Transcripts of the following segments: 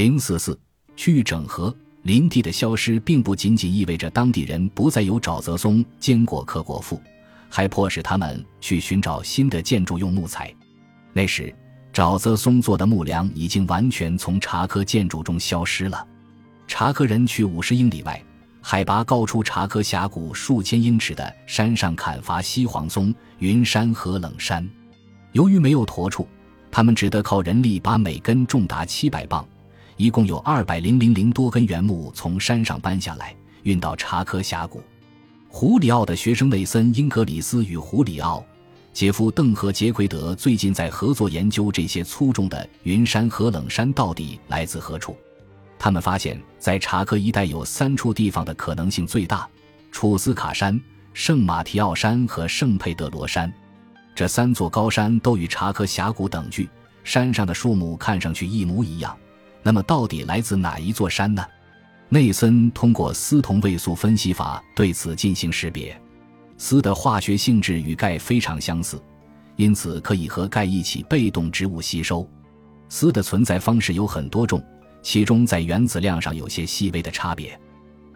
零四四区域整合，林地的消失并不仅仅意味着当地人不再有沼泽松坚果可果腹，还迫使他们去寻找新的建筑用木材。那时，沼泽松做的木梁已经完全从查科建筑中消失了。查科人去五十英里外，海拔高出查科峡谷数千英尺的山上砍伐西黄松、云杉和冷杉。由于没有驼处，他们只得靠人力把每根重达七百磅。一共有二百零零零多根原木从山上搬下来，运到查科峡谷。胡里奥的学生内森·英格里斯与胡里奥·杰夫·邓和杰奎德最近在合作研究这些粗重的云杉和冷杉到底来自何处。他们发现，在查科一带有三处地方的可能性最大：楚斯卡山、圣马提奥山和圣佩德罗山。这三座高山都与查科峡谷等距，山上的树木看上去一模一样。那么，到底来自哪一座山呢？内森通过锶同位素分析法对此进行识别。锶的化学性质与钙非常相似，因此可以和钙一起被动植物吸收。锶的存在方式有很多种，其中在原子量上有些细微的差别。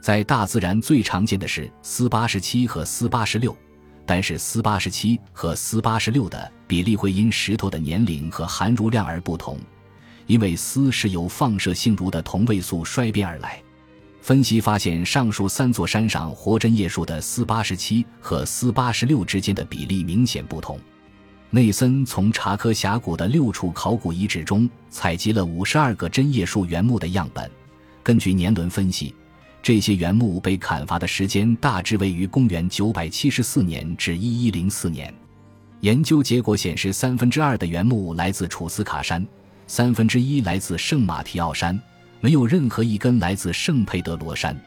在大自然最常见的是锶八十七和锶八十六，但是锶八十七和锶八十六的比例会因石头的年龄和含铷量而不同。因为锶是由放射性铷的同位素衰变而来，分析发现上述三座山上活针叶树的锶八十七和锶八十六之间的比例明显不同。内森从查科峡谷的六处考古遗址中采集了五十二个针叶树原木的样本，根据年轮分析，这些原木被砍伐的时间大致位于公元九百七十四年至一一零四年。研究结果显示，三分之二的原木来自楚斯卡山。三分之一来自圣马提奥山，没有任何一根来自圣佩德罗山。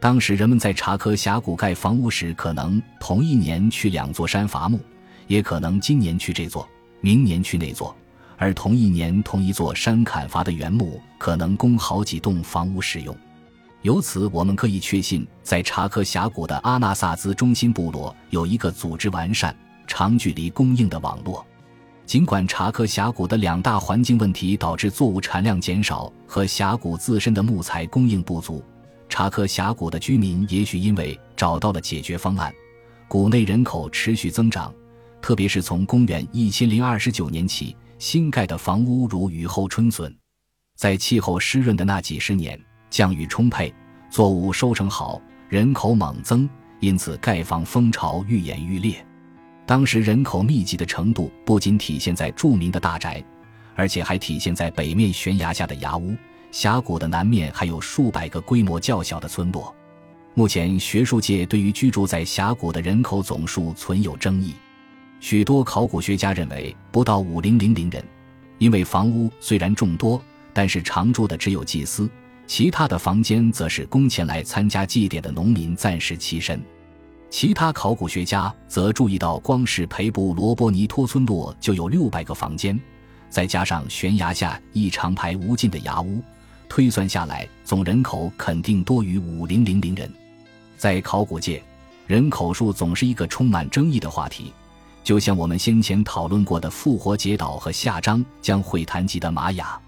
当时人们在查科峡谷盖房屋时，可能同一年去两座山伐木，也可能今年去这座，明年去那座。而同一年同一座山砍伐的原木，可能供好几栋房屋使用。由此，我们可以确信，在查科峡谷的阿纳萨兹中心部落有一个组织完善、长距离供应的网络。尽管查科峡谷的两大环境问题导致作物产量减少和峡谷自身的木材供应不足，查科峡谷的居民也许因为找到了解决方案，谷内人口持续增长，特别是从公元一千零二十九年起，新盖的房屋如雨后春笋。在气候湿润的那几十年，降雨充沛，作物收成好，人口猛增，因此盖房风潮愈演愈烈。当时人口密集的程度不仅体现在著名的大宅，而且还体现在北面悬崖下的崖屋。峡谷的南面还有数百个规模较小的村落。目前，学术界对于居住在峡谷的人口总数存有争议。许多考古学家认为不到五零零零人，因为房屋虽然众多，但是常住的只有祭司，其他的房间则是供前来参加祭典的农民暂时栖身。其他考古学家则注意到，光是培布罗波尼托村落就有六百个房间，再加上悬崖下一长排无尽的崖屋，推算下来，总人口肯定多于五零零零人。在考古界，人口数总是一个充满争议的话题，就像我们先前讨论过的复活节岛和下章将会谈及的玛雅。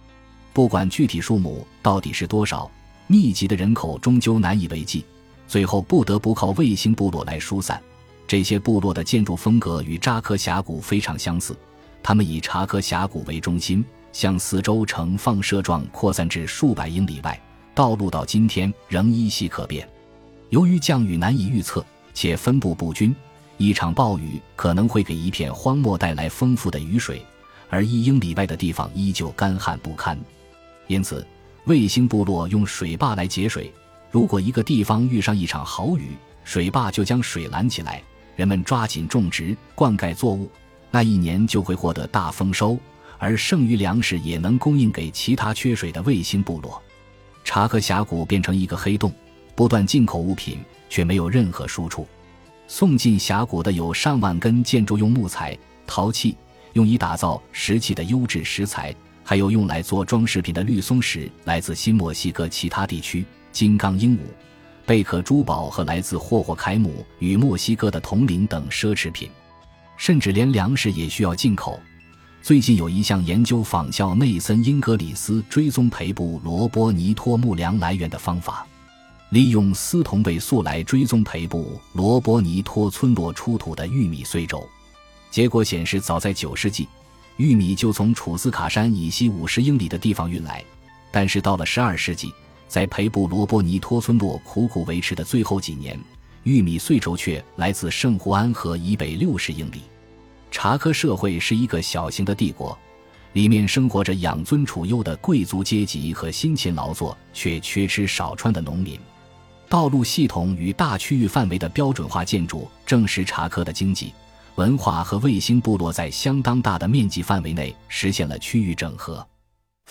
不管具体数目到底是多少，密集的人口终究难以为继。最后不得不靠卫星部落来疏散。这些部落的建筑风格与扎克峡谷非常相似，他们以查克峡谷为中心，向四周呈放射状扩散至数百英里外，道路到今天仍依稀可辨。由于降雨难以预测且分布不均，一场暴雨可能会给一片荒漠带来丰富的雨水，而一英里外的地方依旧干旱不堪。因此，卫星部落用水坝来节水。如果一个地方遇上一场好雨，水坝就将水拦起来，人们抓紧种植、灌溉作物，那一年就会获得大丰收，而剩余粮食也能供应给其他缺水的卫星部落。查克峡谷变成一个黑洞，不断进口物品，却没有任何输出。送进峡谷的有上万根建筑用木材、陶器，用以打造石器的优质石材，还有用来做装饰品的绿松石，来自新墨西哥其他地区。金刚鹦鹉、贝壳珠宝和来自霍霍凯姆与墨西哥的铜铃等奢侈品，甚至连粮食也需要进口。最近有一项研究仿效内森·英格里斯追踪培布罗波尼托木梁来源的方法，利用丝同位素来追踪培布罗波尼托村落出土的玉米碎轴。结果显示，早在九世纪，玉米就从楚斯卡山以西五十英里的地方运来。但是到了十二世纪，在培布罗波尼托村落苦苦维持的最后几年，玉米穗轴却来自圣胡安河以北六十英里。查科社会是一个小型的帝国，里面生活着养尊处优的贵族阶级和辛勤劳作却缺吃少穿的农民。道路系统与大区域范围的标准化建筑，证实查科的经济、文化和卫星部落在相当大的面积范围内实现了区域整合。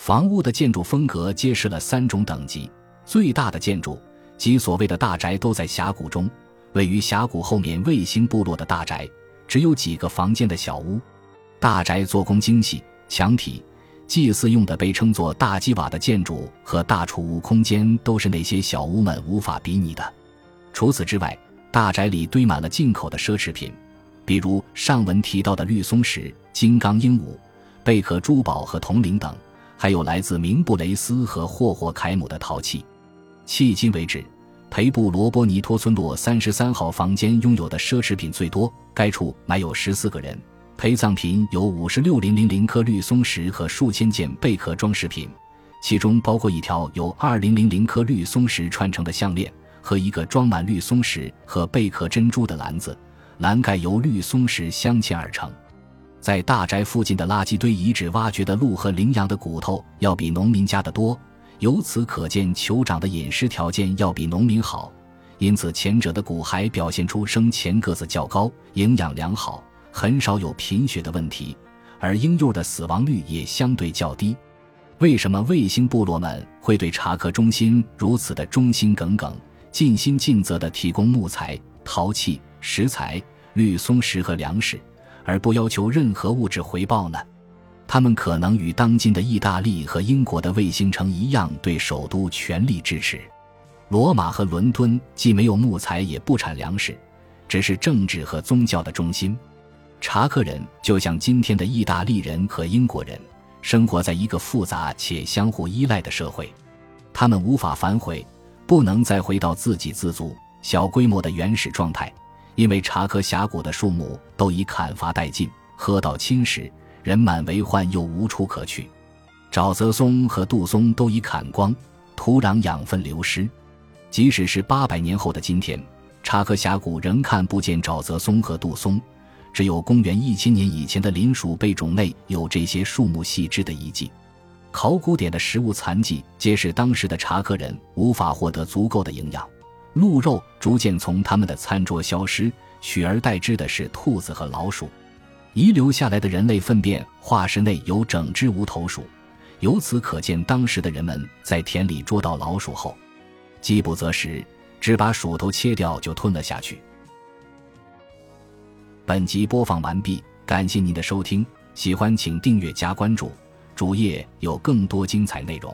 房屋的建筑风格揭示了三种等级：最大的建筑即所谓的大宅都在峡谷中，位于峡谷后面卫星部落的大宅。只有几个房间的小屋，大宅做工精细，墙体、祭祀用的被称作大基瓦的建筑和大储物空间都是那些小屋们无法比拟的。除此之外，大宅里堆满了进口的奢侈品，比如上文提到的绿松石、金刚鹦鹉、贝壳珠宝和铜铃等，还有来自明布雷斯和霍霍凯姆的陶器。迄今为止。培布罗波尼托村落三十三号房间拥有的奢侈品最多，该处埋有十四个人，陪葬品有五十六零零零颗绿松石和数千件贝壳装饰品，其中包括一条由二零零零颗绿松石串成的项链和一个装满绿松石和贝壳珍珠的篮子，篮盖由绿松石镶嵌而成。在大宅附近的垃圾堆遗址挖掘的鹿和羚羊的骨头要比农民家的多。由此可见，酋长的饮食条件要比农民好，因此前者的骨骸表现出生前个子较高、营养良好，很少有贫血的问题，而婴幼的死亡率也相对较低。为什么卫星部落们会对查克中心如此的忠心耿耿、尽心尽责地提供木材、陶器、石材、绿松石和粮食，而不要求任何物质回报呢？他们可能与当今的意大利和英国的卫星城一样，对首都全力支持。罗马和伦敦既没有木材，也不产粮食，只是政治和宗教的中心。查克人就像今天的意大利人和英国人，生活在一个复杂且相互依赖的社会。他们无法反悔，不能再回到自给自足、小规模的原始状态，因为查克峡谷的树木都已砍伐殆尽，河道侵蚀。人满为患，又无处可去。沼泽松和杜松都已砍光，土壤养分流失。即使是八百年后的今天，查克峡谷仍看不见沼泽松和杜松，只有公元一千年以前的林属贝种内有这些树木细枝的遗迹。考古点的食物残迹揭示当时的查克人无法获得足够的营养，鹿肉逐渐从他们的餐桌消失，取而代之的是兔子和老鼠。遗留下来的人类粪便化石内有整只无头鼠，由此可见，当时的人们在田里捉到老鼠后，饥不择食，只把鼠头切掉就吞了下去。本集播放完毕，感谢您的收听，喜欢请订阅加关注，主页有更多精彩内容。